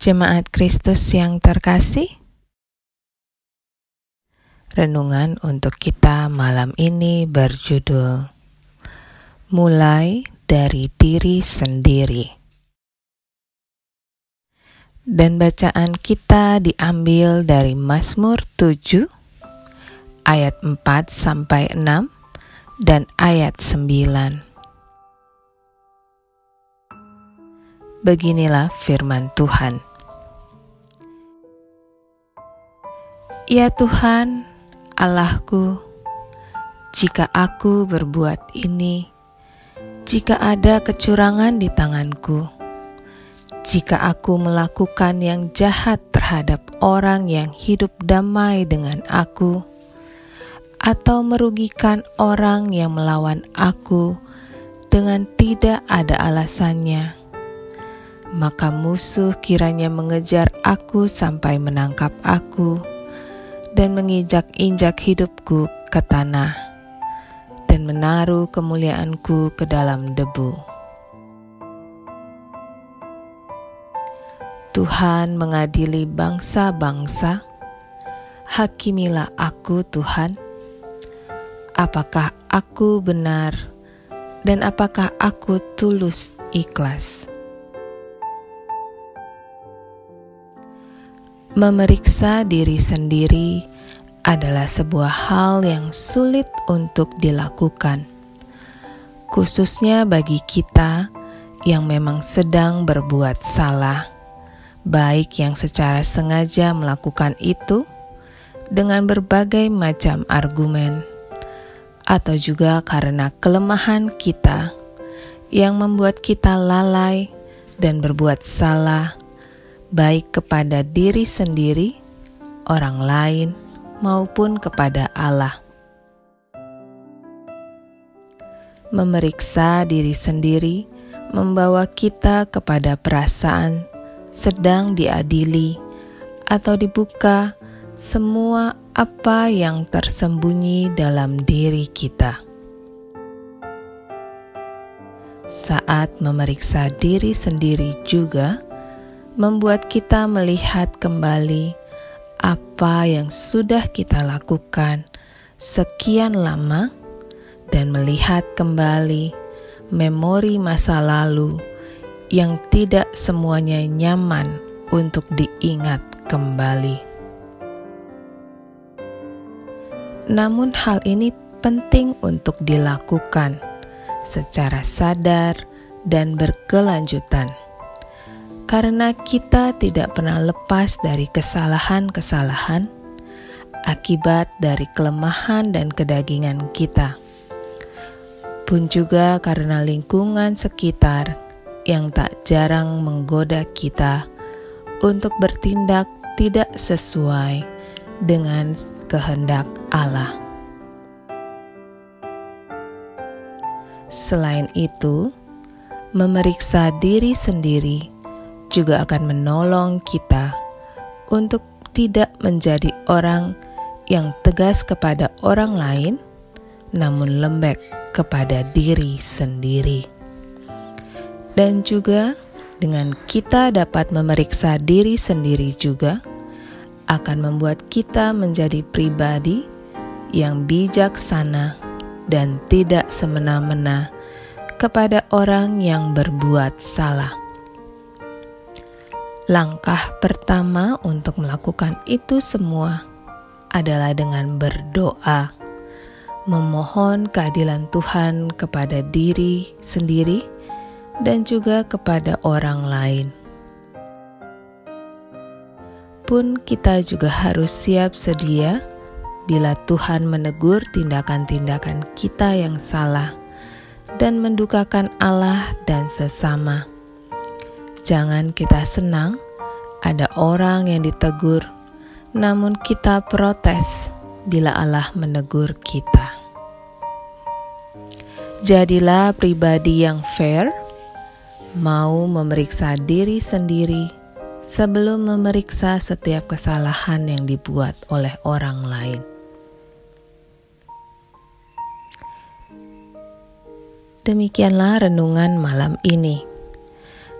Jemaat Kristus yang terkasih, renungan untuk kita malam ini berjudul "Mulai dari Diri Sendiri". Dan bacaan kita diambil dari Mazmur 7 ayat 4 sampai 6 dan ayat 9. Beginilah firman Tuhan. Ya Tuhan, Allahku, jika aku berbuat ini, jika ada kecurangan di tanganku, jika aku melakukan yang jahat terhadap orang yang hidup damai dengan aku, atau merugikan orang yang melawan aku dengan tidak ada alasannya maka musuh kiranya mengejar aku sampai menangkap aku dan menginjak-injak hidupku ke tanah dan menaruh kemuliaanku ke dalam debu. Tuhan mengadili bangsa-bangsa, hakimilah aku Tuhan. Apakah aku benar dan apakah aku tulus ikhlas? Memeriksa diri sendiri adalah sebuah hal yang sulit untuk dilakukan, khususnya bagi kita yang memang sedang berbuat salah, baik yang secara sengaja melakukan itu dengan berbagai macam argumen, atau juga karena kelemahan kita yang membuat kita lalai dan berbuat salah baik kepada diri sendiri, orang lain, maupun kepada Allah. Memeriksa diri sendiri membawa kita kepada perasaan sedang diadili atau dibuka semua apa yang tersembunyi dalam diri kita. Saat memeriksa diri sendiri juga, membuat kita melihat kembali apa yang sudah kita lakukan sekian lama dan melihat kembali memori masa lalu yang tidak semuanya nyaman untuk diingat kembali. Namun, hal ini penting untuk dilakukan secara sadar dan berkelanjutan karena kita tidak pernah lepas dari kesalahan-kesalahan akibat dari kelemahan dan kedagingan kita, pun juga karena lingkungan sekitar yang tak jarang menggoda kita untuk bertindak tidak sesuai dengan kehendak Allah. Selain itu, memeriksa diri sendiri juga akan menolong kita untuk tidak menjadi orang yang tegas kepada orang lain, namun lembek kepada diri sendiri. Dan juga dengan kita dapat memeriksa diri sendiri juga akan membuat kita menjadi pribadi yang bijaksana dan tidak semena-mena kepada orang yang berbuat salah. Langkah pertama untuk melakukan itu semua adalah dengan berdoa, memohon keadilan Tuhan kepada diri sendiri dan juga kepada orang lain. Pun kita juga harus siap sedia bila Tuhan menegur tindakan-tindakan kita yang salah dan mendukakan Allah dan sesama Jangan kita senang ada orang yang ditegur, namun kita protes bila Allah menegur kita. Jadilah pribadi yang fair, mau memeriksa diri sendiri sebelum memeriksa setiap kesalahan yang dibuat oleh orang lain. Demikianlah renungan malam ini.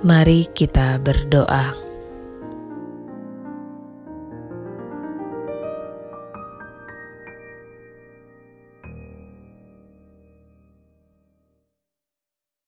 Mari kita berdoa.